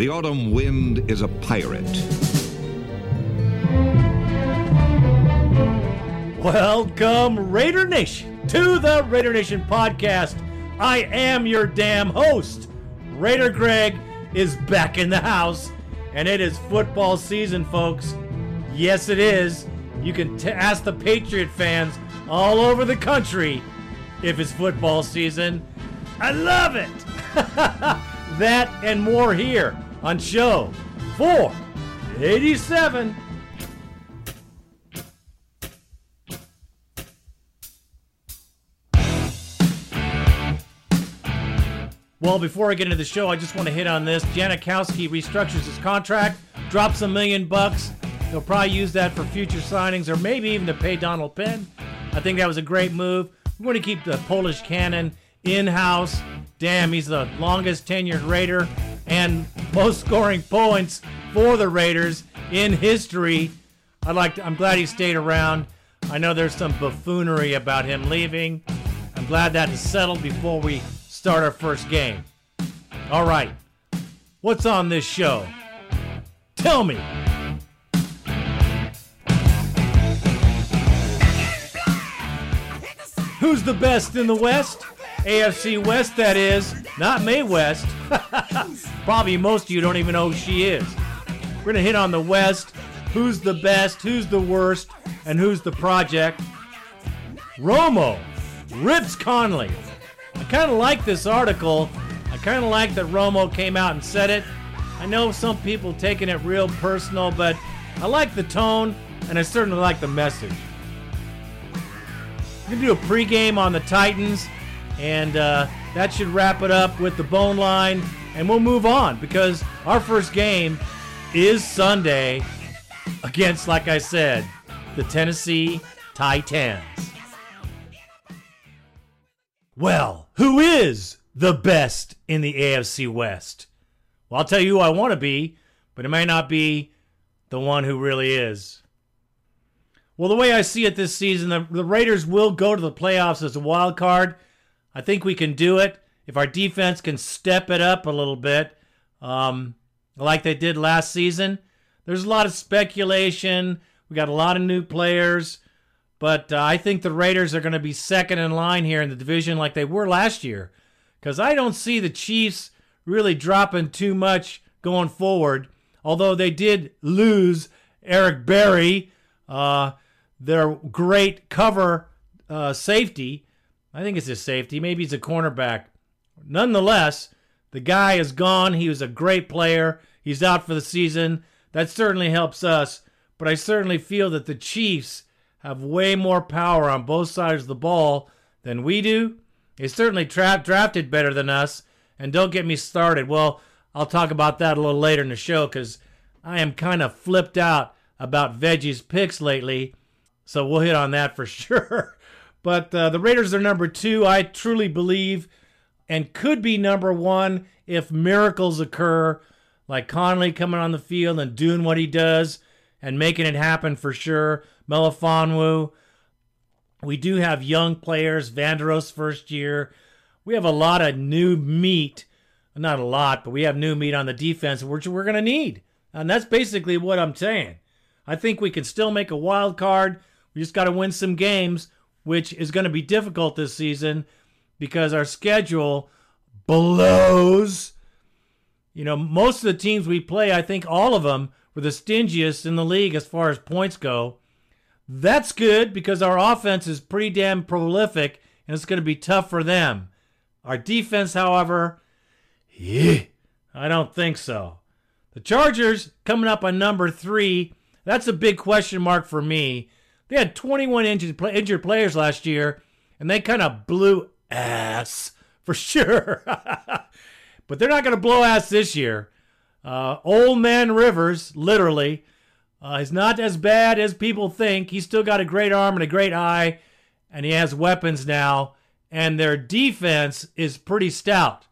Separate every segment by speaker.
Speaker 1: The autumn wind is a pirate.
Speaker 2: Welcome, Raider Nation, to the Raider Nation podcast. I am your damn host. Raider Greg is back in the house, and it is football season, folks. Yes, it is. You can t- ask the Patriot fans all over the country if it's football season. I love it. that and more here on show 487. Well, before I get into the show, I just want to hit on this. Janikowski restructures his contract, drops a million bucks. He'll probably use that for future signings or maybe even to pay Donald Penn. I think that was a great move. We want to keep the Polish cannon in house. Damn, he's the longest tenured Raider and most scoring points for the Raiders in history. I like. To, I'm glad he stayed around. I know there's some buffoonery about him leaving. I'm glad that is settled before we start our first game. All right, what's on this show? Tell me. Who's the best in the West? AFC West, that is. Not Mae West. Probably most of you don't even know who she is. We're going to hit on the West. Who's the best? Who's the worst? And who's the project? Romo rips Conley. I kind of like this article. I kind of like that Romo came out and said it. I know some people taking it real personal, but I like the tone and I certainly like the message. We're going to do a pregame on the Titans, and uh, that should wrap it up with the bone line, and we'll move on because our first game is Sunday against, like I said, the Tennessee Titans. Well, who is the best in the AFC West? Well, I'll tell you who I want to be, but it may not be the one who really is. Well, the way I see it this season, the, the Raiders will go to the playoffs as a wild card. I think we can do it if our defense can step it up a little bit, um, like they did last season. There's a lot of speculation. We got a lot of new players, but uh, I think the Raiders are going to be second in line here in the division like they were last year, because I don't see the Chiefs really dropping too much going forward. Although they did lose Eric Berry. Uh, their great cover uh, safety. I think it's his safety. Maybe he's a cornerback. Nonetheless, the guy is gone. He was a great player. He's out for the season. That certainly helps us. But I certainly feel that the Chiefs have way more power on both sides of the ball than we do. They certainly tra- drafted better than us. And don't get me started. Well, I'll talk about that a little later in the show because I am kind of flipped out about Veggie's picks lately. So we'll hit on that for sure. But uh, the Raiders are number two, I truly believe, and could be number one if miracles occur, like Conley coming on the field and doing what he does and making it happen for sure. Melifonwu. We do have young players, Vanderdoes first year. We have a lot of new meat. Not a lot, but we have new meat on the defense, which we're going to need. And that's basically what I'm saying. I think we can still make a wild card we just got to win some games, which is going to be difficult this season because our schedule blows. You know, most of the teams we play, I think all of them were the stingiest in the league as far as points go. That's good because our offense is pretty damn prolific and it's going to be tough for them. Our defense, however, yeah, I don't think so. The Chargers coming up on number three. That's a big question mark for me they had 21 injured, injured players last year, and they kind of blew ass for sure. but they're not going to blow ass this year. Uh, old man Rivers, literally, uh, is not as bad as people think. He's still got a great arm and a great eye, and he has weapons now. And their defense is pretty stout.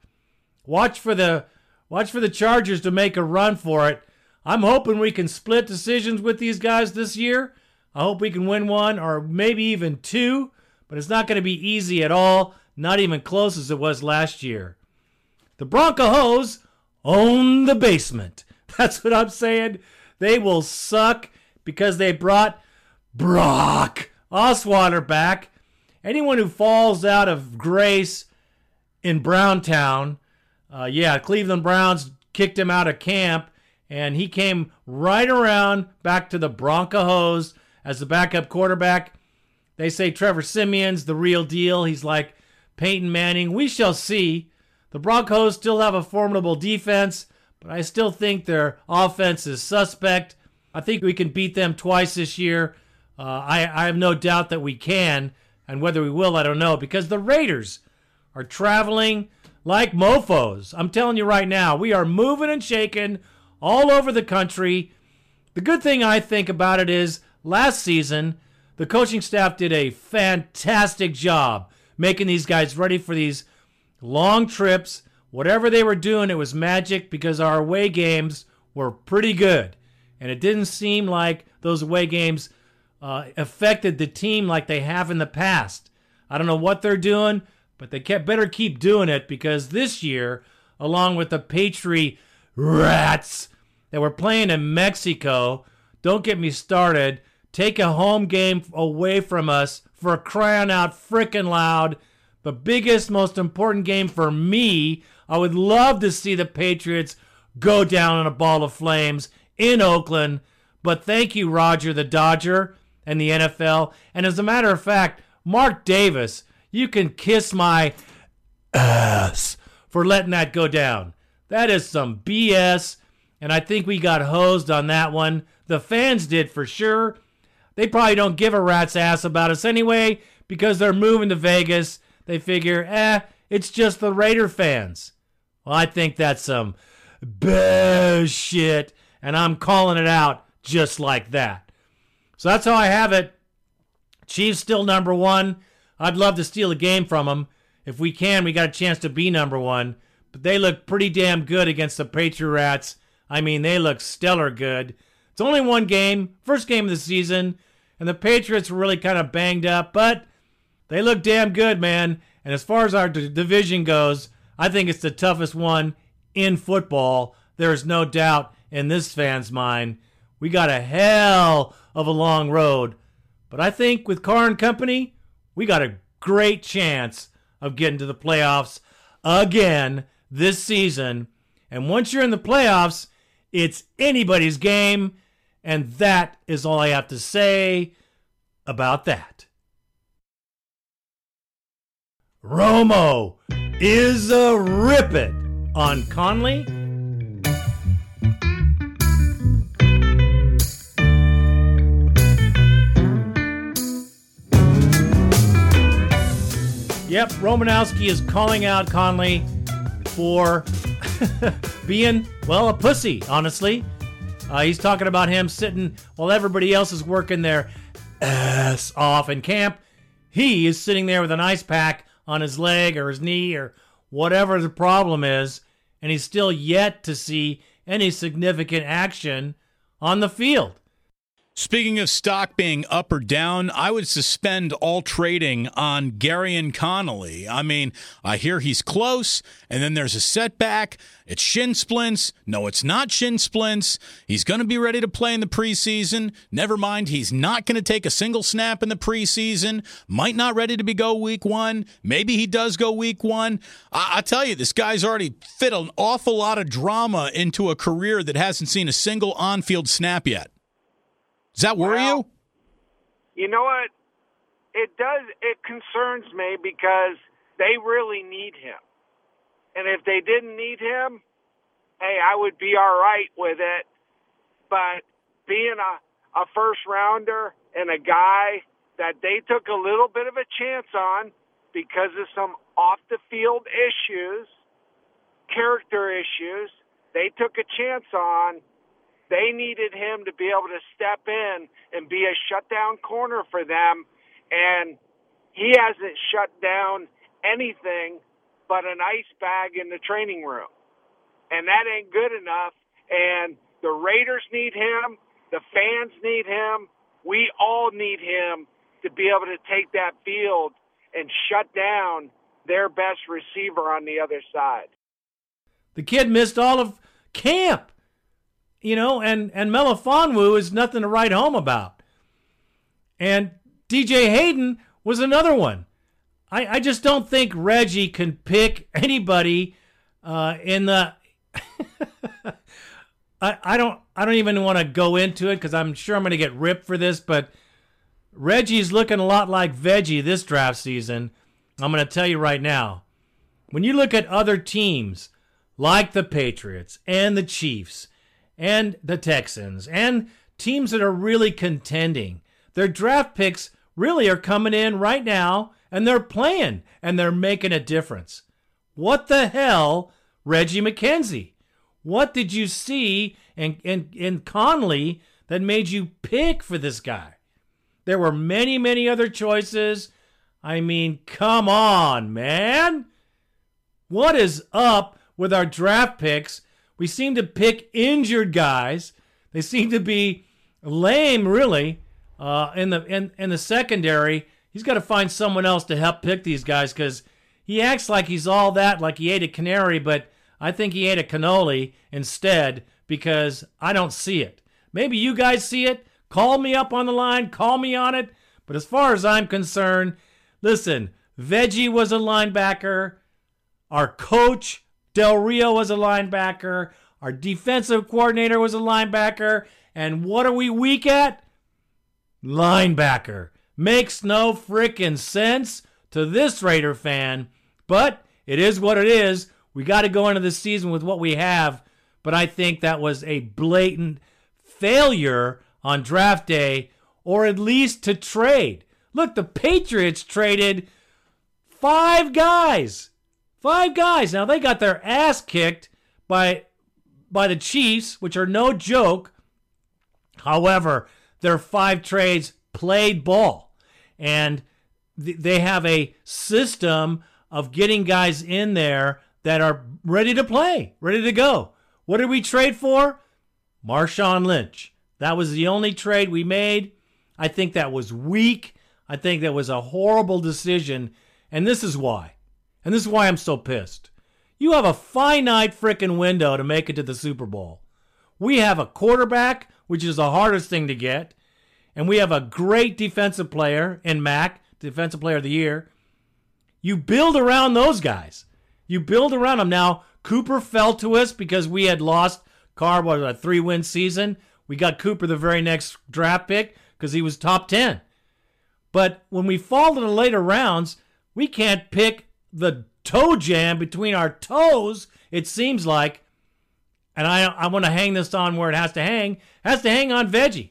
Speaker 2: Watch for the watch for the Chargers to make a run for it. I'm hoping we can split decisions with these guys this year. I hope we can win one or maybe even two, but it's not going to be easy at all, not even close as it was last year. The Broncos own the basement. That's what I'm saying. They will suck because they brought Brock Osweiler back. Anyone who falls out of grace in Browntown, uh, yeah, Cleveland Browns kicked him out of camp, and he came right around back to the Broncos as the backup quarterback. They say Trevor Siemian's the real deal. He's like Peyton Manning. We shall see. The Broncos still have a formidable defense, but I still think their offense is suspect. I think we can beat them twice this year. Uh, I, I have no doubt that we can, and whether we will, I don't know, because the Raiders are traveling like mofos. I'm telling you right now, we are moving and shaking all over the country. The good thing I think about it is last season, the coaching staff did a fantastic job making these guys ready for these long trips. Whatever they were doing, it was magic because our away games were pretty good. And it didn't seem like those away games uh, affected the team like they have in the past. I don't know what they're doing, but they kept, better keep doing it because this year, along with the Patriot Rats that were playing in Mexico, don't get me started, take a home game away from us for crying out freaking loud. The biggest, most important game for me. I would love to see the Patriots go down in a ball of flames in Oakland. But thank you, Roger the Dodger and the NFL. And as a matter of fact, Mark Davis, you can kiss my ass for letting that go down. That is some BS. And I think we got hosed on that one. The fans did for sure. They probably don't give a rat's ass about us anyway because they're moving to Vegas. They figure, eh, it's just the Raider fans. Well, I think that's some bullshit, and I'm calling it out just like that. So that's how I have it. Chiefs still number one. I'd love to steal a game from them. If we can, we got a chance to be number one. But they look pretty damn good against the Patriots. I mean, they look stellar good. It's only one game, first game of the season, and the Patriots were really kind of banged up, but they look damn good, man. And as far as our d- division goes, I think it's the toughest one in football. There is no doubt in this fan's mind. We got a hell of a long road. But I think with Carr and company, we got a great chance of getting to the playoffs again this season. And once you're in the playoffs, it's anybody's game. And that is all I have to say about that. Romo is a rip it on Conley. Yep, Romanowski is calling out Conley for being, well, a pussy, honestly. Uh, he's talking about him sitting while everybody else is working their ass off in camp. He is sitting there with an ice pack on his leg or his knee or whatever the problem is, and he's still yet to see any significant action on the field.
Speaker 3: Speaking of stock being up or down, I would suspend all trading on Gareon Conley. I mean, I hear he's close, and then there's a setback. It's shin splints. No, it's not shin splints. He's going to be ready to play in the preseason. Never mind, he's not going to take a single snap in the preseason. Might not ready to be go week one. Maybe he does go week one. I, I tell you, this guy's already fit an awful lot of drama into a career that hasn't seen a single on field snap yet. Does that worry
Speaker 4: well,
Speaker 3: you?
Speaker 4: You know what? It does. It concerns me because they really need him. And if they didn't need him, hey, I would be all right with it. But being a, a first rounder and a guy that they took a little bit of a chance on because of some off the field issues, character issues, they took a chance on they needed him to be able to step in and be a shutdown corner for them. And he hasn't shut down anything but an ice bag in the training room. And that ain't good enough. And the Raiders need him. The fans need him. We all need him to be able to take that field and shut down their best receiver on the other side.
Speaker 2: The kid missed all of camp. You know, and and Melifonwu is nothing to write home about. And DJ Hayden was another one. I, I just don't think Reggie can pick anybody uh, in the. I, I don't I don't even want to go into it because I'm sure I'm going to get ripped for this, but Reggie's looking a lot like Veggie this draft season. I'm going to tell you right now. When you look at other teams like the Patriots and the Chiefs and the Texans and teams that are really contending, their draft picks really are coming in right now and they're playing and they're making a difference. What the hell, Reggie McKenzie? What did you see in, in, in Conley that made you pick for this guy? There were many, many other choices. I mean, come on, man. What is up with our draft picks? We seem to pick injured guys. They seem to be lame, really, uh, in the in, in the secondary he's got to find someone else to help pick these guys because he acts like he's all that, like he ate a canary, but I think he ate a cannoli instead because I don't see it. Maybe you guys see it. Call me up on the line, call me on it. But as far as I'm concerned, listen, Veggie was a linebacker. Our coach, Del Rio, was a linebacker. Our defensive coordinator was a linebacker. And what are we weak at? Linebacker. Makes no frickin' sense to this Raider fan, but it is what it is. We got to go into the season with what we have, but I think that was a blatant failure on draft day, or at least to trade. Look, the Patriots traded five guys. Five guys. Now they got their ass kicked by by the Chiefs, which are no joke. However, their five trades played ball and th- they have a system of getting guys in there that are ready to play, ready to go. What did we trade for? Marshawn Lynch. That was the only trade we made. I think that was weak. I think that was a horrible decision. And this is why. And this is why I'm so pissed. You have a finite freaking window to make it to the Super Bowl. We have a quarterback, which is the hardest thing to get and we have a great defensive player in Mac, defensive player of the year. You build around those guys. You build around them. Now, Cooper fell to us because we had lost Carr, was a three win season. We got Cooper the very next draft pick because he was top 10. But when we fall to the later rounds, we can't pick the toe jam between our toes, it seems like. And I, I want to hang this on where it has to hang. Has to hang on Veggie.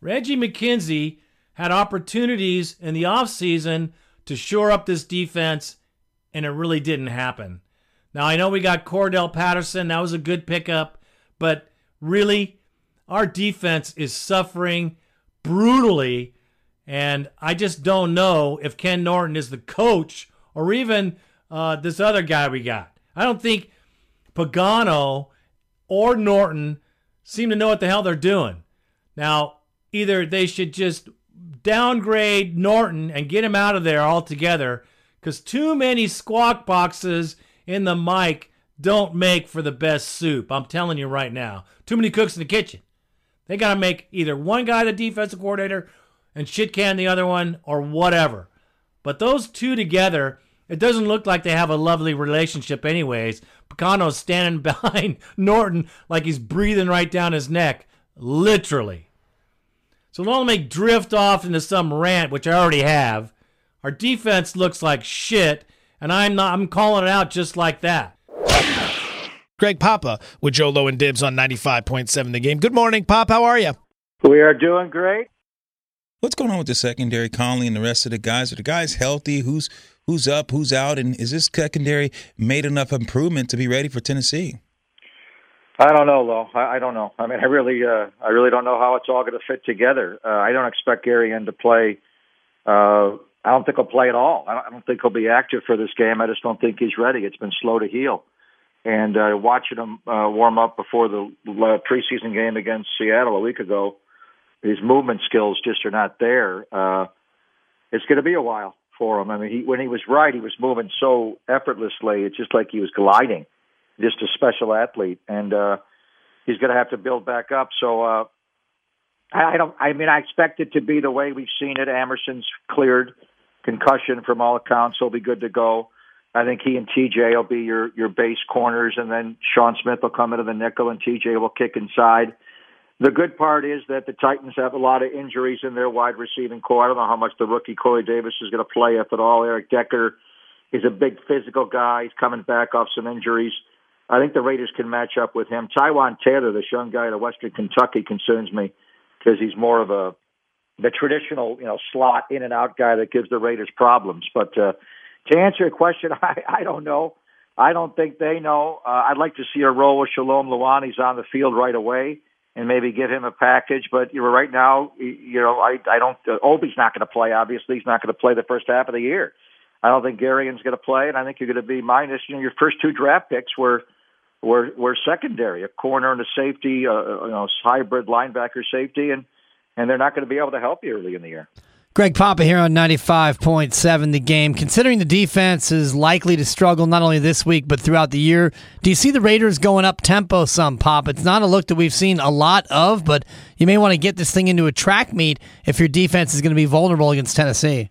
Speaker 2: Reggie McKenzie had opportunities in the offseason to shore up this defense, and it really didn't happen. Now, I know we got Cordarrelle Patterson. That was a good pickup, but really, our defense is suffering brutally. And I just don't know if Ken Norton is the coach or even uh, this other guy we got. I don't think Pagano or Norton seem to know what the hell they're doing. Now, either they should just downgrade Norton and get him out of there altogether because too many squawk boxes in the mic don't make for the best soup. I'm telling you right now. Too many cooks in the kitchen. They got to make either one guy the defensive coordinator and shit can the other one or whatever. But those two together, it doesn't look like they have a lovely relationship, anyways. Pagano's standing behind Norton like he's breathing right down his neck, literally. So don't make drift off into some rant, which I already have. Our defense looks like shit, and I'm not I'm calling it out just like that.
Speaker 5: Greg Papa with Joe Low and Dibs on 95.7 the game. Good morning, Pop. How are you?
Speaker 6: We are doing great.
Speaker 7: What's going on with the secondary, Conley and the rest of the guys? Are the guys healthy? Who's who's up? Who's out? And is this secondary made enough improvement to be ready for Tennessee?
Speaker 6: I don't know, Lo. I, I don't know. I mean, I really, uh, I really don't know how it's all going to fit together. Uh, I don't expect Gareon to play. Uh, I don't think he'll play at all. I don't, I don't think he'll be active for this game. I just don't think he's ready. It's been slow to heal. And uh, watching him uh, warm up before the uh, preseason game against Seattle a week ago, his movement skills just are not there. Uh, it's going to be a while for him. I mean, he, when he was right, he was moving so effortlessly. It's just like he was gliding just a special athlete, and uh, he's going to have to build back up. So uh, I, don't. I mean, I expect it to be the way we've seen it. Emerson's cleared concussion from all accounts. He'll be good to go. I think he and TJ will be your your base corners, and then Sean Smith will come into the nickel, and TJ will kick inside. The good part is that the Titans have a lot of injuries in their wide receiving core. I don't know how much the rookie Corey Davis is going to play, if at all. Eric Decker is a big physical guy. He's coming back off some injuries. I think the Raiders can match up with him. Taywan Taylor, this young guy out of Western Kentucky, concerns me because he's more of a the traditional, you know, slot in and out guy that gives the Raiders problems. But uh, to answer your question, I, I don't know. I don't think they know. Uh, I'd like to see a roll with Shalom Luani's on the field right away and maybe give him a package. But you know, right now, you know, I I don't. Uh, Obi's not going to play. Obviously, he's not going to play the first half of the year. I don't think Gareon's going to play, and I think you're going to be minus. You know, your first two draft picks were were were secondary, a corner and a safety, uh, uh you know, hybrid linebacker safety, and and they're not going to be able to help you early in the year.
Speaker 5: Greg Papa here on 95.7 the game. Considering the defense is likely to struggle not only this week but throughout the year, do you see the Raiders going up tempo some, Pop? It's not a look that we've seen a lot of, but you may want to get this thing into a track meet if your defense is going to be vulnerable against Tennessee.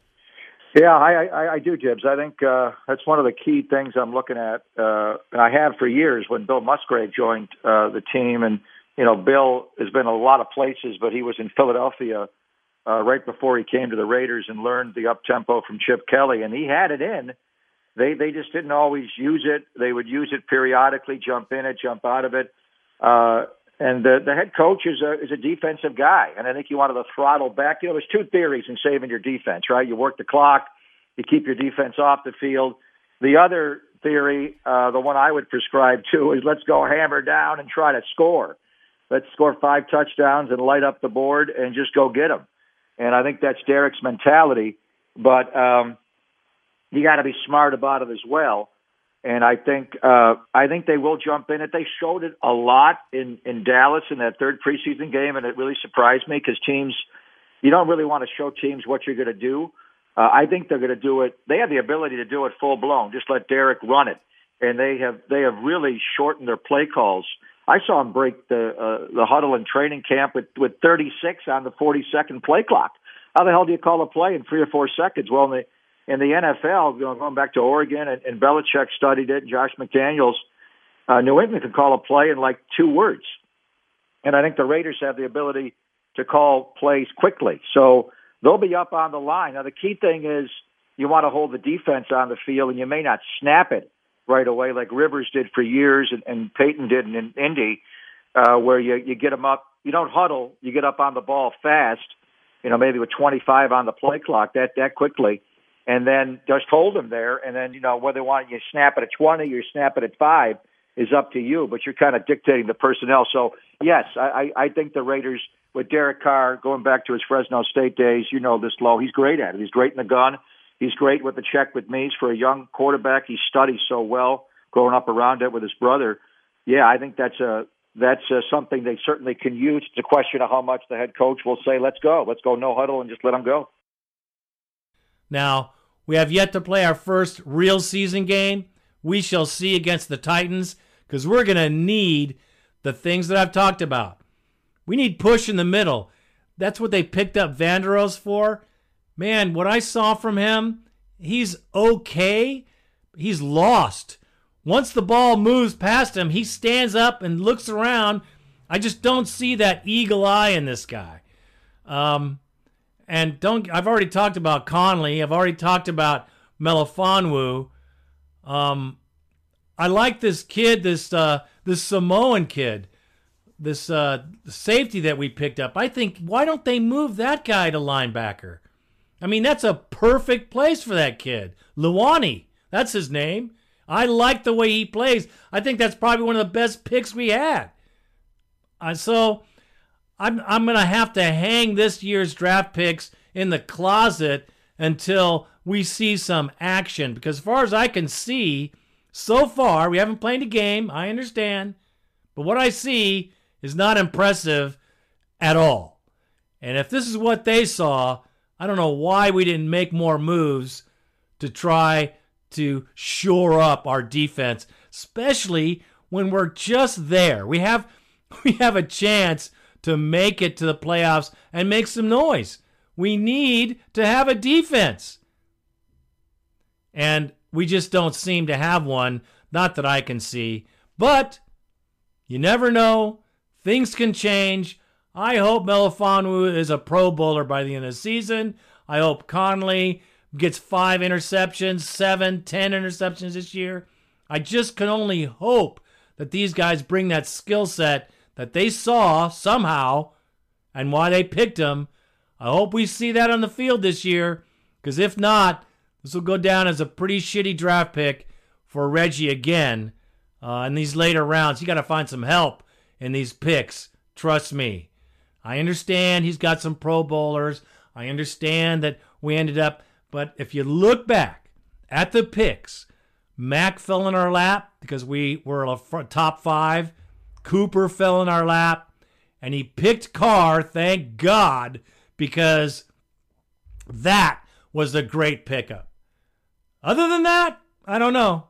Speaker 6: Yeah, I, I, I do, Jibs. I think uh, that's one of the key things I'm looking at, uh, and I have for years when Bill Musgrave joined uh, the team. And you know, Bill has been a lot of places, but he was in Philadelphia uh, right before he came to the Raiders and learned the up tempo from Chip Kelly, and he had it in. They they just didn't always use it. They would use it periodically, jump in it, jump out of it. Uh, and the the head coach is a is a defensive guy, and I think you wanted to throttle back. You know, there's two theories in saving your defense, right? You work the clock, you keep your defense off the field. The other theory, uh, the one I would prescribe to, is let's go hammer down and try to score. Let's score five touchdowns and light up the board and just go get them and I think that's Derek's mentality. But um, you got to be smart about it as well. And I think uh, I think they will jump in it. They showed it a lot in in Dallas in that third preseason game, and it really surprised me because teams you don't really want to show teams what you're going to do. Uh, I think they're going to do it. They have the ability to do it full blown. Just let Derek run it, and they have they have really shortened their play calls. I saw him break the uh, the huddle in training camp with with 36 on the 40 second play clock. How the hell do you call a play in three or four seconds? Well, in the in the NFL, you know, going back to Oregon, and, and Belichick studied it. Josh McDaniels, uh, New England can call a play in like two words, and I think the Raiders have the ability to call plays quickly. So they'll be up on the line. Now the key thing is you want to hold the defense on the field, and you may not snap it right away, like Rivers did for years and, and Peyton did in, in Indy, uh, where you, you get them up. You don't huddle. You get up on the ball fast, you know, maybe with 25 on the play clock that, that quickly. And then just hold them there. And then, you know, whether you want you snap it at 20 or you snap it at five is up to you, but you're kind of dictating the personnel. So yes, I, I think the Raiders with Derek Carr going back to his Fresno State days, you know this low. He's great at it. He's great in the gun. He's great with the check with Mays for a young quarterback. He studies so well, growing up around it with his brother. Yeah, I think that's a that's uh, something they certainly can use. A question of how much the head coach will say, "Let's go, let's go, no huddle, and just let them go."
Speaker 2: Now we have yet to play our first real season game. We shall see against the Titans because we're going to need the things that I've talked about. We need push in the middle. That's what they picked up Vander for man, what I saw from him, he's okay. He's lost. Once the ball moves past him, he stands up and looks around. I just don't see that eagle eye in this guy. Um, and don't I've already talked about Conley. I've already talked about Melifonwu. Um, I like this kid, this uh, this Samoan kid, this uh, safety that we picked up. I think why don't they move that guy to linebacker? I mean, that's a perfect place for that kid. Luani, that's his name. I like the way he plays. I think that's probably one of the best picks we had. Uh, so I'm I'm gonna have to hang this year's draft picks in the closet until we see some action. Because as far as I can see, so far we haven't played a game. I understand, but what I see is not impressive at all. And if this is what they saw, I don't know why we didn't make more moves to try to shore up our defense, especially when we're just there. We have we have a chance to make it to the playoffs and make some noise. We need to have a defense. And we just don't seem to have one, not that I can see. But you never know. Things can change. I hope Melifonwu is a pro bowler by the end of the season. I hope Conley gets five interceptions, seven, ten interceptions this year. I just can only hope that these guys bring that skill set that they saw somehow and why they picked him. I hope we see that on the field this year, because if not, this will go down as a pretty shitty draft pick for Reggie again. Uh, in these later rounds, you got to find some help in these picks. Trust me. I understand he's got some Pro Bowlers. I understand that we ended up, but if you look back at the picks, Mac fell in our lap because we were a top five. Cooper fell in our lap, and he picked Carr. Thank God, because that was a great pickup. Other than that, I don't know.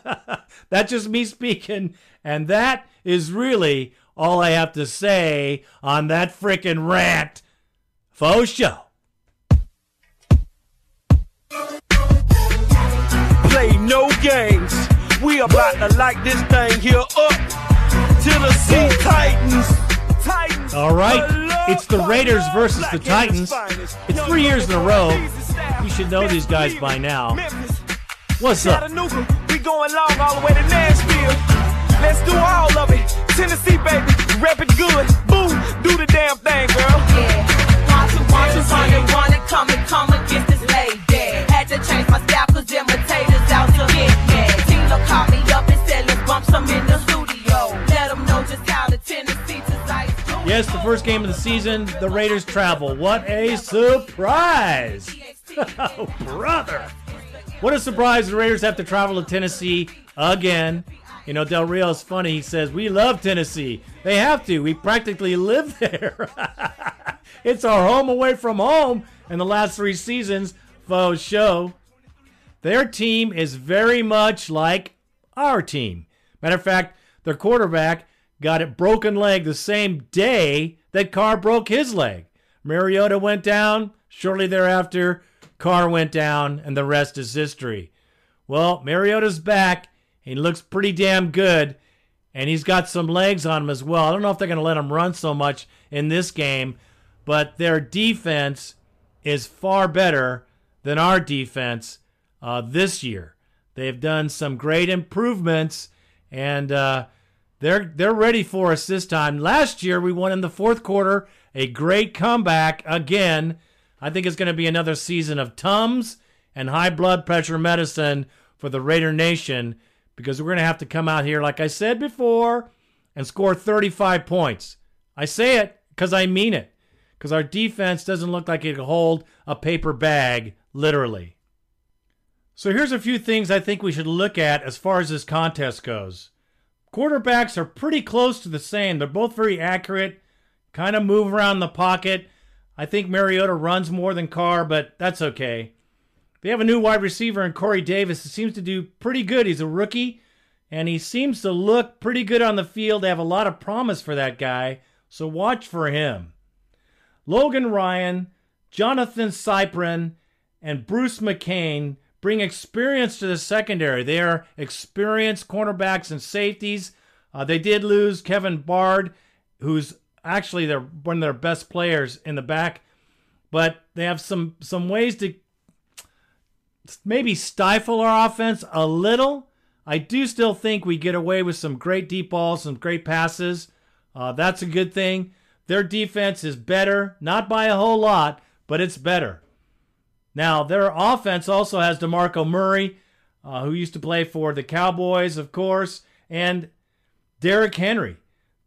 Speaker 2: That's just me speaking, and that is really all I have to say on that frickin' rant. Faux show.
Speaker 8: Play no games. We about to light this thing here up to the Sea Titans. Titans.
Speaker 2: All right, it's the Raiders versus the Titans. It's three years in a row. You should know these guys by now. What's up?
Speaker 8: We going long all the way to Nashville. Let's do all of it. Tennessee, baby, rep it good. Boom, do the damn thing, girl.
Speaker 9: Yeah. Want to, want to, run it, run it, come and come against this lady. Had to change my style cause imitators out to get mad. Tilo called me up and said let's bump some in the studio. Let them know just how the Tennessee desires do.
Speaker 2: Yes, the first game of the season, the Raiders travel. What a surprise! Oh, brother. What a surprise the Raiders have to travel to Tennessee again. You know, Del Rio is funny. He says, We love Tennessee. They have to. We practically live there. it's our home away from home in the last three seasons. Faux show. Their team is very much like our team. Matter of fact, their quarterback got a broken leg the same day that Carr broke his leg. Mariota went down. Shortly thereafter, Carr went down, and the rest is history. Well, Mariota's back. He looks pretty damn good, and he's got some legs on him as well. I don't know if they're going to let him run so much in this game, but their defense is far better than our defense uh, this year. They've done some great improvements, and uh, they're they're ready for us this time. Last year we won in the fourth quarter, a great comeback again. I think it's going to be another season of Tums and high blood pressure medicine for the Raider Nation because we're going to have to come out here, like I said before, and score 35 points. I say it because I mean it, because our defense doesn't look like it can hold a paper bag, literally. So here's a few things I think we should look at as far as this contest goes. Quarterbacks are pretty close to the same. They're both very accurate, kind of move around the pocket. I think Mariota runs more than Carr, but that's okay. They have a new wide receiver in Corey Davis who seems to do pretty good. He's a rookie, and he seems to look pretty good on the field. They have a lot of promise for that guy, so watch for him. Logan Ryan, Johnathan Cyprien, and Brice McCain bring experience to the secondary. They are experienced cornerbacks and safeties. Uh, they did lose Kevin Byard, who's actually their one of their best players in the back, but they have some some ways to maybe stifle our offense a little. I do still think we get away with some great deep balls, some great passes. Uh, that's a good thing. Their defense is better, not by a whole lot, but it's better. Now, their offense also has DeMarco Murray, uh, who used to play for the Cowboys, of course, and Derrick Henry.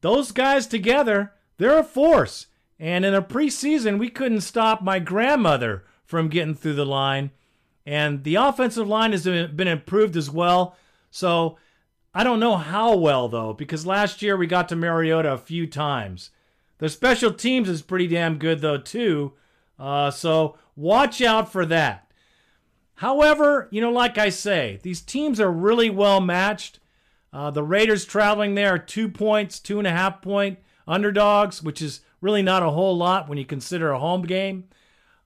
Speaker 2: Those guys together, they're a force. And in a preseason, we couldn't stop my grandmother from getting through the line. And the offensive line has been improved as well. So I don't know how well, though, because last year we got to Mariota a few times. Their special teams is pretty damn good, though, too. Uh, so watch out for that. However, you know, like I say, these teams are really well matched. Uh, the Raiders traveling there are two points, two and a half point underdogs, which is really not a whole lot when you consider a home game.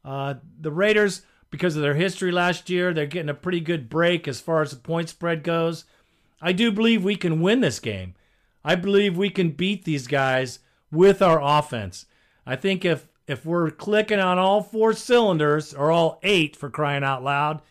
Speaker 2: Uh, the Raiders, because of their history last year, they're getting a pretty good break as far as the point spread goes. I do believe we can win this game. I believe we can beat these guys with our offense. I think if if we're clicking on all four cylinders or all eight for crying out loud,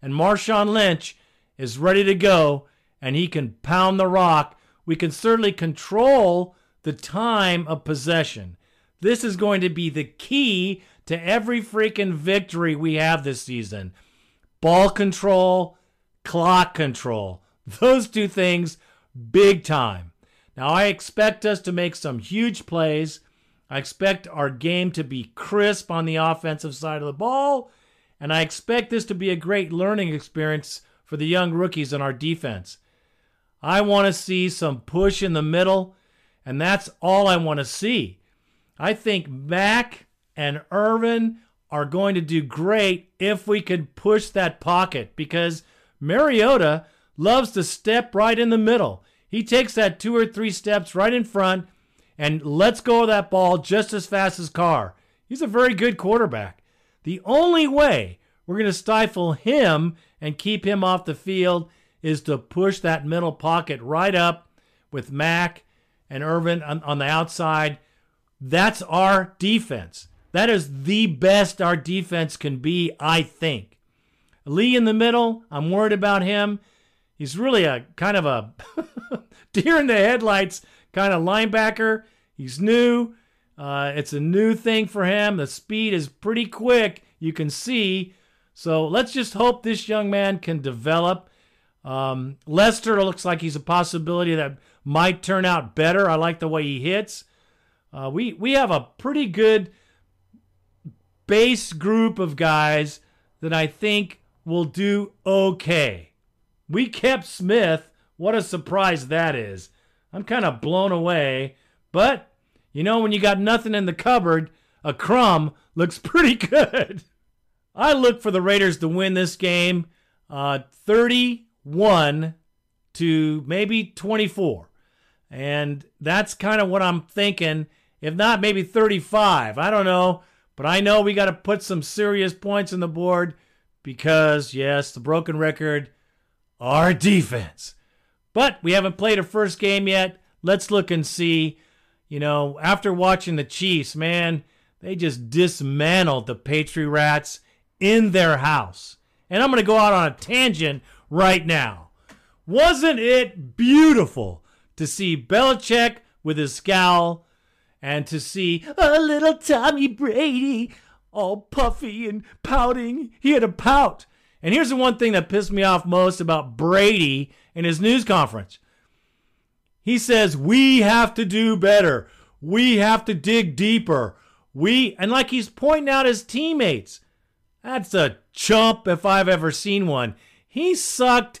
Speaker 2: and Marshawn Lynch is ready to go and he can pound the rock, we can certainly control the time of possession. This is going to be the key to every freaking victory we have this season. Ball control, clock control. Those two things, big time. Now, I expect us to make some huge plays. I expect our game to be crisp on the offensive side of the ball. And I expect this to be a great learning experience for the young rookies in our defense. I want to see some push in the middle, and that's all I want to see. I think Mack and Irvin are going to do great if we can push that pocket because Mariota loves to step right in the middle. He takes that two or three steps right in front and lets go of that ball just as fast as Carr. He's a very good quarterback. The only way we're going to stifle him and keep him off the field is to push that middle pocket right up with Mack and Irvin on, on the outside. That's our defense. That is the best our defense can be, I think. Lee in the middle, I'm worried about him. He's really a kind of a deer in the headlights kind of linebacker. He's new. Uh, it's a new thing for him. The speed is pretty quick, you can see. So let's just hope this young man can develop. Um, Lester looks like he's a possibility that might turn out better. I like the way he hits. Uh, we we have a pretty good base group of guys that I think will do okay. We kept Smith. What a surprise that is. I'm kind of blown away. But, you know, when you got nothing in the cupboard, a crumb looks pretty good. I look for the Raiders to win this game uh, 31 to maybe 24. And that's kind of what I'm thinking. If not, maybe 35. I don't know. But I know we got to put some serious points on the board because, yes, the broken record, our defense. But we haven't played a first game yet. Let's look and see. You know, after watching the Chiefs, man, they just dismantled the Patriot Rats in their house. And I'm going to go out on a tangent right now. Wasn't it beautiful to see Belichick with his scowl and to see a little Tommy Brady all puffy and pouting? He had a pout. And here's the one thing that pissed me off most about Brady in his news conference. He says, We have to do better. We have to dig deeper. We, and like he's pointing out his teammates. That's a chump if I've ever seen one. He sucked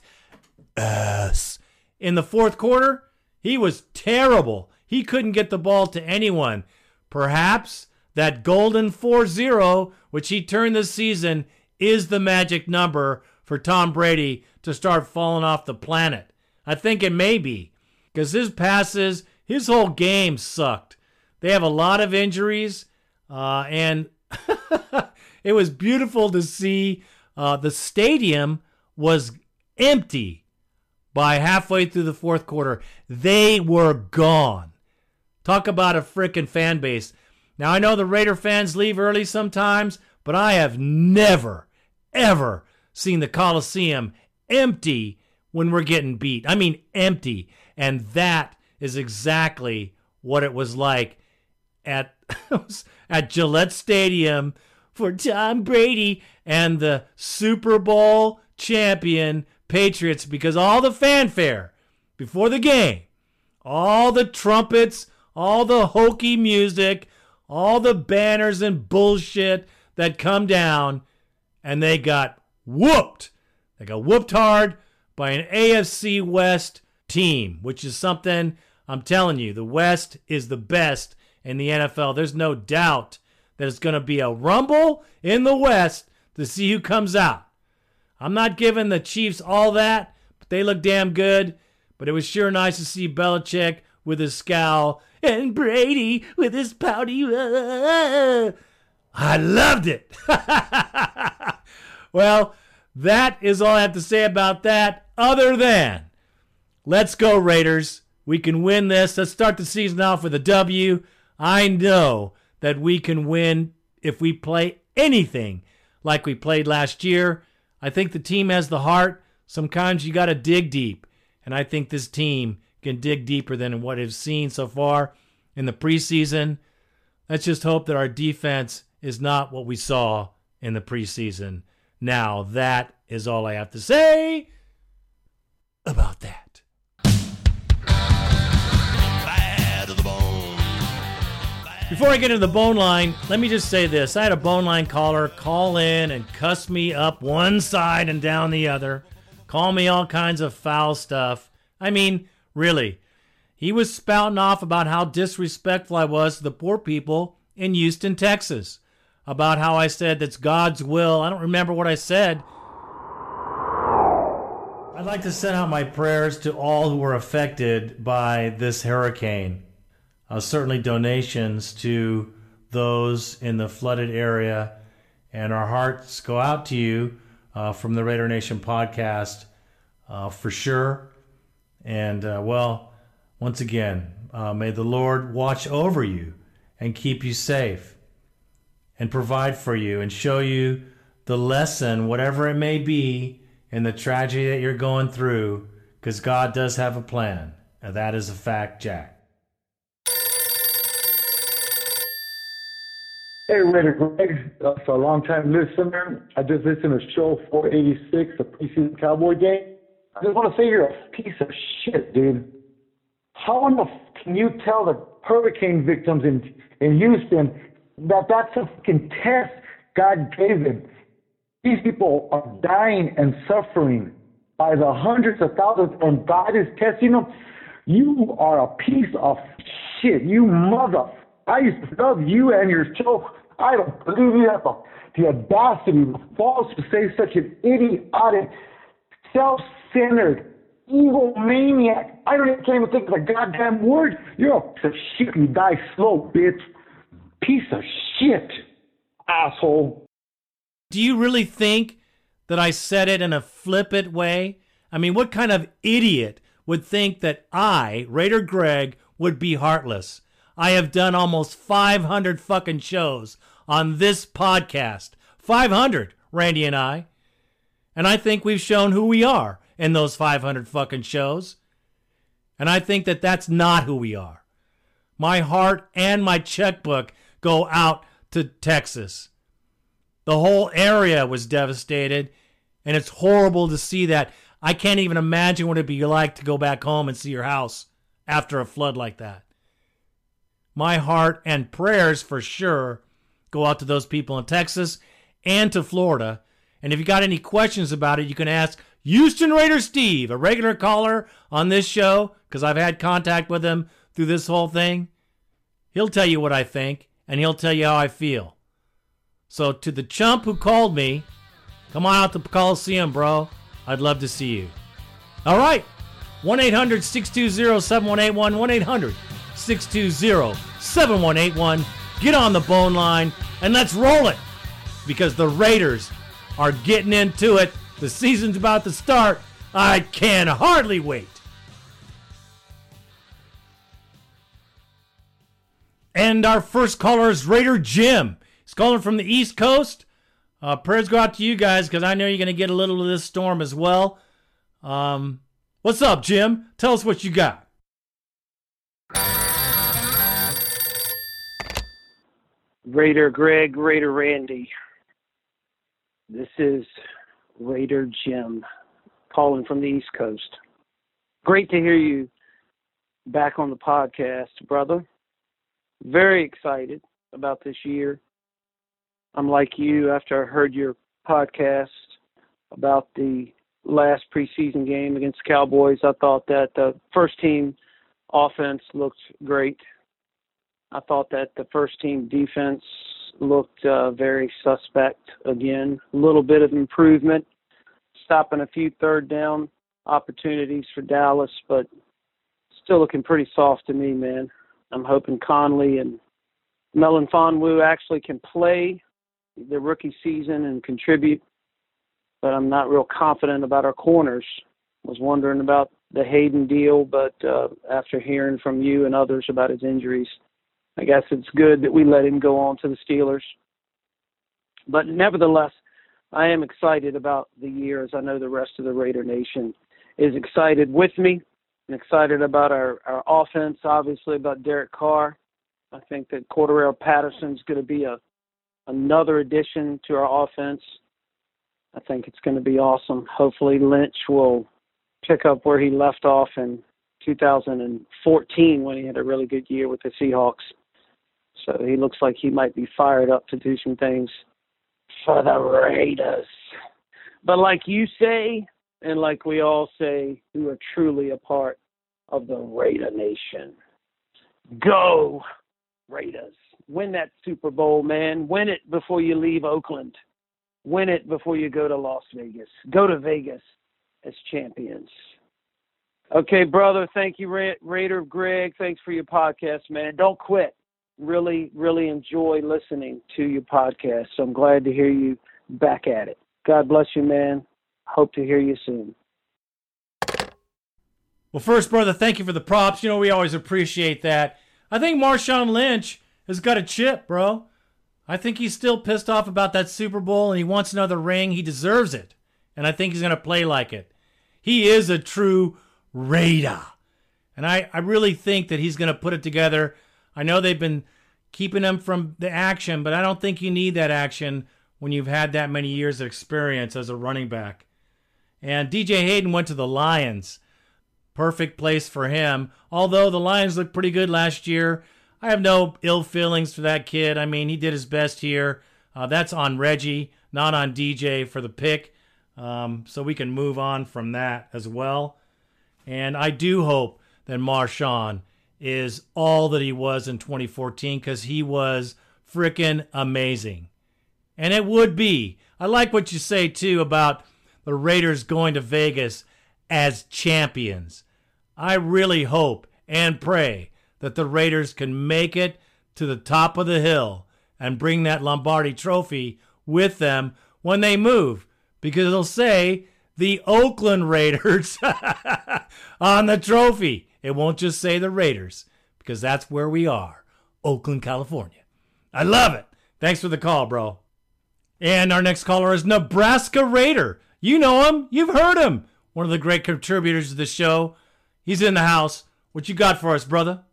Speaker 2: ass. In the fourth quarter, he was terrible. He couldn't get the ball to anyone. Perhaps that golden 4 0, which he turned this season, is the magic number for Tom Brady to start falling off the planet. I think it may be because his passes, his whole game sucked. They have a lot of injuries, uh, and it was beautiful to see. Uh, the stadium was empty by halfway through the fourth quarter. They were gone. Talk about a frickin' fan base. Now, I know the Raider fans leave early sometimes, but I have never, ever seen the Coliseum empty when we're getting beat. I mean, empty. And that is exactly what it was like at, at Gillette Stadium for Tom Brady and the Super Bowl champion Patriots because all the fanfare before the game, all the trumpets, all the hokey music, all the banners and bullshit that come down, and they got whooped. They got whooped hard by an AFC West team, which is something I'm telling you, the West is the best in the NFL. There's no doubt that it's going to be a rumble in the West to see who comes out. I'm not giving the Chiefs all that, but they look damn good. but it was sure nice to see Belichick with his scowl and Brady with his pouty. I loved it. well, that is all I have to say about that, other than let's go, Raiders. We can win this. Let's start the season off with a W. I know that we can win if we play anything like we played last year. I think the team has the heart. Sometimes you got to dig deep. And I think this team can dig deeper than what I've seen so far in the preseason. Let's just hope that our defense is not what we saw in the preseason. Now, that is all I have to say about that. Before I get into the bone line, let me just say this. I had a bone line caller call in and cuss me up one side and down the other, call me all kinds of foul stuff. I mean, really. He was spouting off about how disrespectful I was to the poor people in Houston, Texas. About how I said that's God's will. I don't remember what I said. I'd like to send out my prayers to all who were affected by this hurricane uh, certainly donations to those in the flooded area. And our hearts go out to you uh, from the Raider Nation podcast uh, for sure. And uh, well, once again, uh, may the Lord watch over you and keep you safe and provide for you and show you the lesson, whatever it may be, in the tragedy that you're going through, because God does have a plan. And that is a fact, Jack.
Speaker 10: Hey, Raider Greg, for a long time listener. I just listened to show 486, the preseason Cowboy game. I just want to say you're a piece of shit, dude. How in the f- can you tell the hurricane victims in in Houston that that's a fucking test God gave them? These people are dying and suffering by the hundreds of thousands, and God is testing them. You are a piece of shit. You mother. I used to love you and your show. I don't believe you have the, the audacity, the balls to say such an idiotic, self-centered, evil maniac. I don't even can't even think of a goddamn word. You're a piece of shit. You die slow, bitch. Piece of shit, asshole.
Speaker 2: Do you really think that I said it in a flippant way? I mean, what kind of idiot would think that I, Raider Greg, would be heartless? I have done almost 500 fucking shows on this podcast. 500, Randy and I. And I think we've shown who we are in those 500 fucking shows. And I think that that's not who we are. My heart and my checkbook go out to Texas. The whole area was devastated, and it's horrible to see that. I can't even imagine what it'd be like to go back home and see your house after a flood like that. My heart and prayers for sure go out to those people in Texas and to Florida. And if you got any questions about it, you can ask Houston Raider Steve, a regular caller on this show, because I've had contact with him through this whole thing. He'll tell you what I think, and he'll tell you how I feel. So to the chump who called me, come on out to the Coliseum, bro. I'd love to see you. All right. 1 800 620 7181. 1 800 620 7181. Get on the bone line and let's roll it because the Raiders are getting into it. The season's about to start. I can hardly wait. And our first caller is Raider Jim. He's calling from the East Coast. Uh, prayers go out to you guys because I know you're going to get a little of this storm as well. Um, what's up, Jim? Tell us what you got.
Speaker 11: Raider Greg, Raider Randy. This is Raider Jim calling from the East Coast. Great to hear you back on the podcast, brother. Very excited about this year. I'm like you after I heard your podcast about the last preseason game against the Cowboys. I thought that the first team offense looked great. I thought that the first team defense looked uh, very suspect again. A little bit of improvement, stopping a few third down opportunities for Dallas, but still looking pretty soft to me, man. I'm hoping Conley and Melifonwu actually can play the rookie season and contribute, but I'm not real confident about our corners. Was wondering about the Hayden deal, but uh, after hearing from you and others about his injuries, I guess it's good that we let him go on to the Steelers. But nevertheless, I am excited about the year, as I know the rest of the Raider Nation is excited with me. I'm excited about our, our offense, obviously about Derek Carr. I think that Cordarrelle Patterson's going to be a another addition to our offense. I think it's going to be awesome. Hopefully, Lynch will pick up where he left off in 2014 when he had a really good year with the Seahawks. So he looks like he might be fired up to do some things for the Raiders. But like you say, and like we all say, who are truly a part of the Raider Nation. Go, Raiders. Win that Super Bowl, man. Win it before you leave Oakland. Win it before you go to Las Vegas. Go to Vegas as champions. Okay, brother. Thank you, Ra- Raider Greg. Thanks for your podcast, man. Don't quit. Really, really enjoy listening to your podcast. So I'm glad to hear you back at it. God bless you, man. Hope to hear you soon.
Speaker 2: Well, first, brother, thank you for the props. You know, we always appreciate that. I think Marshawn Lynch has got a chip, bro. I think he's still pissed off about that Super Bowl and he wants another ring. He deserves it. And I think he's going to play like it. He is a true Raider. And I, I really think that he's going to put it together. I know they've been keeping him from the action, but I don't think you need that action when you've had that many years of experience as a running back. And DJ Hayden went to the Lions. Perfect place for him. Although the Lions looked pretty good last year, I have no ill feelings for that kid. I mean, he did his best here. Uh, that's on Reggie, not on DJ for the pick. Um, so we can move on from that as well. And I do hope that Marshawn is all that he was in 2014 because he was freaking amazing. And it would be. I like what you say too about the Raiders going to Vegas as champions. I really hope and pray that the Raiders can make it to the top of the hill and bring that Lombardi trophy with them when they move because it'll say the Oakland Raiders on the trophy. It won't just say the Raiders because that's where we are, Oakland, California. I love it. Thanks for the call, bro. And our next caller is Nebraska Raider. You know him. You've heard him. One of the great contributors to the show. He's in the house. What you got for us, brother?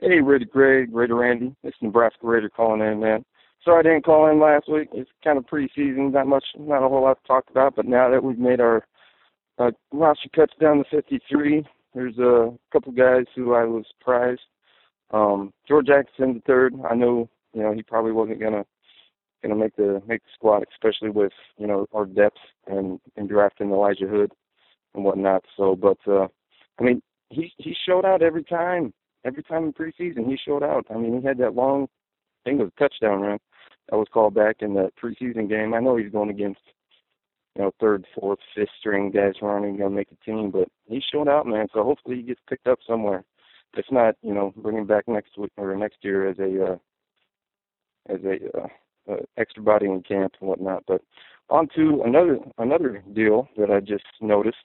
Speaker 12: Hey, Raider Greg, Raider Randy. It's Nebraska Raider calling in, man. Sorry I didn't call in last week. It's kind of preseason, not much, not a whole lot to talk about. But now that we've made our uh, roster cuts down to 53, there's a couple guys who I was surprised. Um, George Jackson the third. I know, you know, he probably wasn't gonna gonna make the make the squad, especially with you know our depth and and drafting Elijah Hood and whatnot. So, but uh, I mean, he he showed out every time every time in preseason he showed out. I mean, he had that long, I think it was a touchdown run that was called back in the preseason game. I know he's going against, you know, third, fourth, fifth string guys who aren't even going to make a team, but he showed out, man. So hopefully he gets picked up somewhere. If not, you know, bring him back next week or next year as a uh, as a uh, uh, extra body in camp and whatnot. But on to another another deal that I just noticed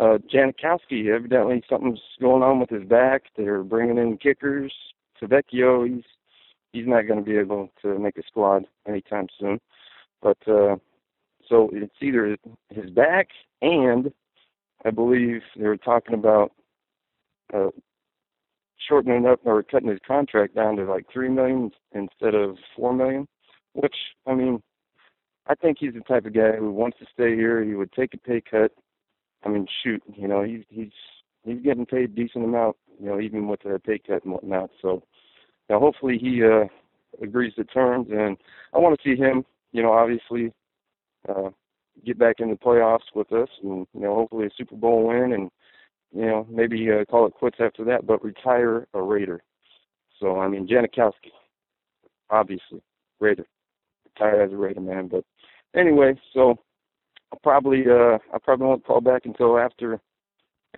Speaker 12: uh, Janikowski, evidently something's going on with his back. They're bringing in kickers. Tavecchio, he's he's not going to be able to make a squad anytime soon. But uh, so it's either his back and I believe they were talking about uh, shortening up or cutting his contract down to like three million instead of four million. Which I mean, I think he's the type of guy who wants to stay here. He would take a pay cut I mean, shoot, you know, he's he's he's getting paid a decent amount, you know, even with the pay cut and whatnot. So, now hopefully he uh, agrees to terms, and I want to see him, you know, obviously uh, get back in the playoffs with us, and you know, hopefully a Super Bowl win, and you know, maybe uh, call it quits after that, but retire a Raider. So, I mean, Janikowski, obviously, Raider, retire as a Raider, man. But anyway, so I'll probably uh I probably won't call back until after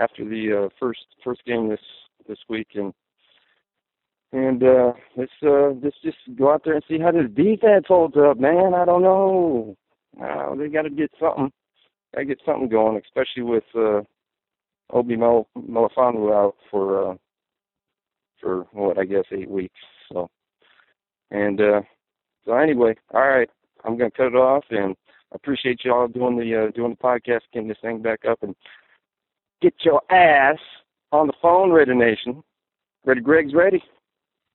Speaker 12: after the uh, first first game this this week and and uh let's uh let's just go out there and see how this defense holds up, man. I don't know. They got to get something. Got to get something going, especially with uh Obi Mel out for uh for what I guess eight weeks. So and uh so anyway, all right, I'm gonna cut it off and appreciate y'all doing the uh, doing the podcast, getting this thing back up and get your ass on the phone, Raider Nation. Ready Greg's ready.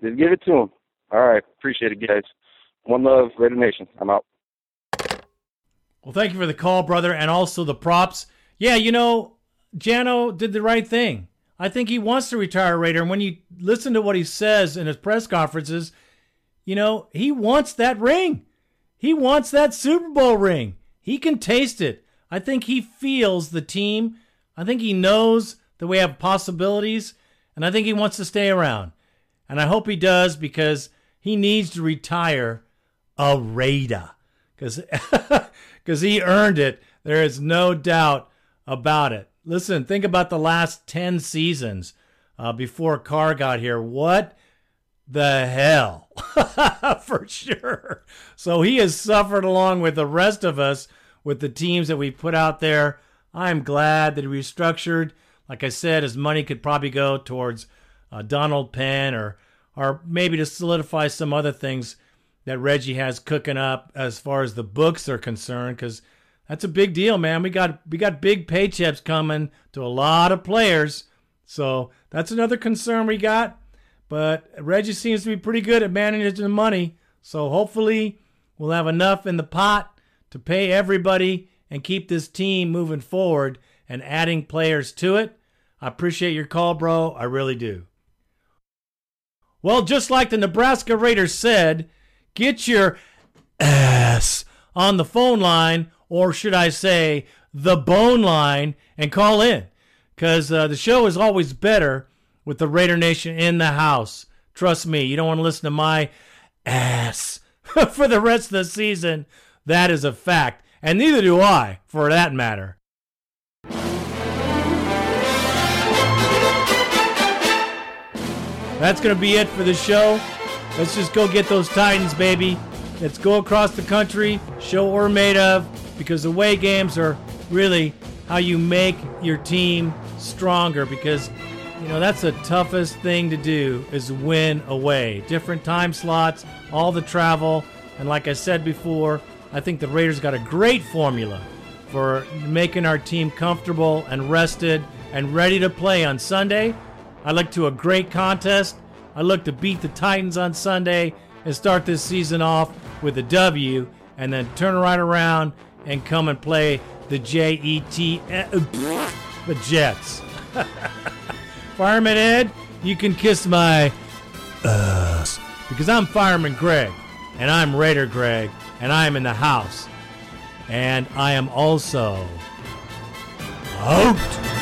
Speaker 12: Just give it to him. All right, appreciate it guys. One love, Raider Nation. I'm out.
Speaker 2: Well, thank you for the call, brother, and also the props. Yeah, you know, Jano did the right thing. I think he wants to retire Raider. And when you listen to what he says in his press conferences, you know, he wants that ring. He wants that Super Bowl ring. He can taste it. I think he feels the team. I think he knows that we have possibilities, and I think he wants to stay around. And I hope he does because he needs to retire a Raider because because he earned it. There is no doubt about it. Listen, think about the last 10 seasons uh, before Carr got here. What the hell? For sure. So he has suffered along with the rest of us with the teams that we put out there. I'm glad that he restructured. Like I said, his money could probably go towards uh, Donald Penn or or maybe to solidify some other things that Reggie has cooking up as far as the books are concerned because that's a big deal, man. We got we got big paychecks coming to a lot of players, so that's another concern we got. But Reggie seems to be pretty good at managing the money, so hopefully we'll have enough in the pot to pay everybody and keep this team moving forward and adding players to it. I appreciate your call, bro. I really do. Well, just like the Nebraska Raiders said, get your ass on the phone line, or should I say, the bone line, and call in. Because uh, the show is always better with the Raider Nation in the house. Trust me, you don't want to listen to my ass for the rest of the season. That is a fact. And neither do I, for that matter. That's going to be it for the show. Let's just go get those Titans, baby. Let's go across the country, show what we're made of, because away games are really how you make your team stronger. Because, you know, that's the toughest thing to do is win away. Different time slots, all the travel. And like I said before, I think the Raiders got a great formula for making our team comfortable and rested and ready to play on Sunday. I look to a great contest. I look to beat the Titans on Sunday and start this season off with a W and then turn right around and come and play the J E T eh, the Jets. Fireman Ed, you can kiss my ass because I'm Fireman Greg and I'm Raider Greg and I am in the house and I am also out.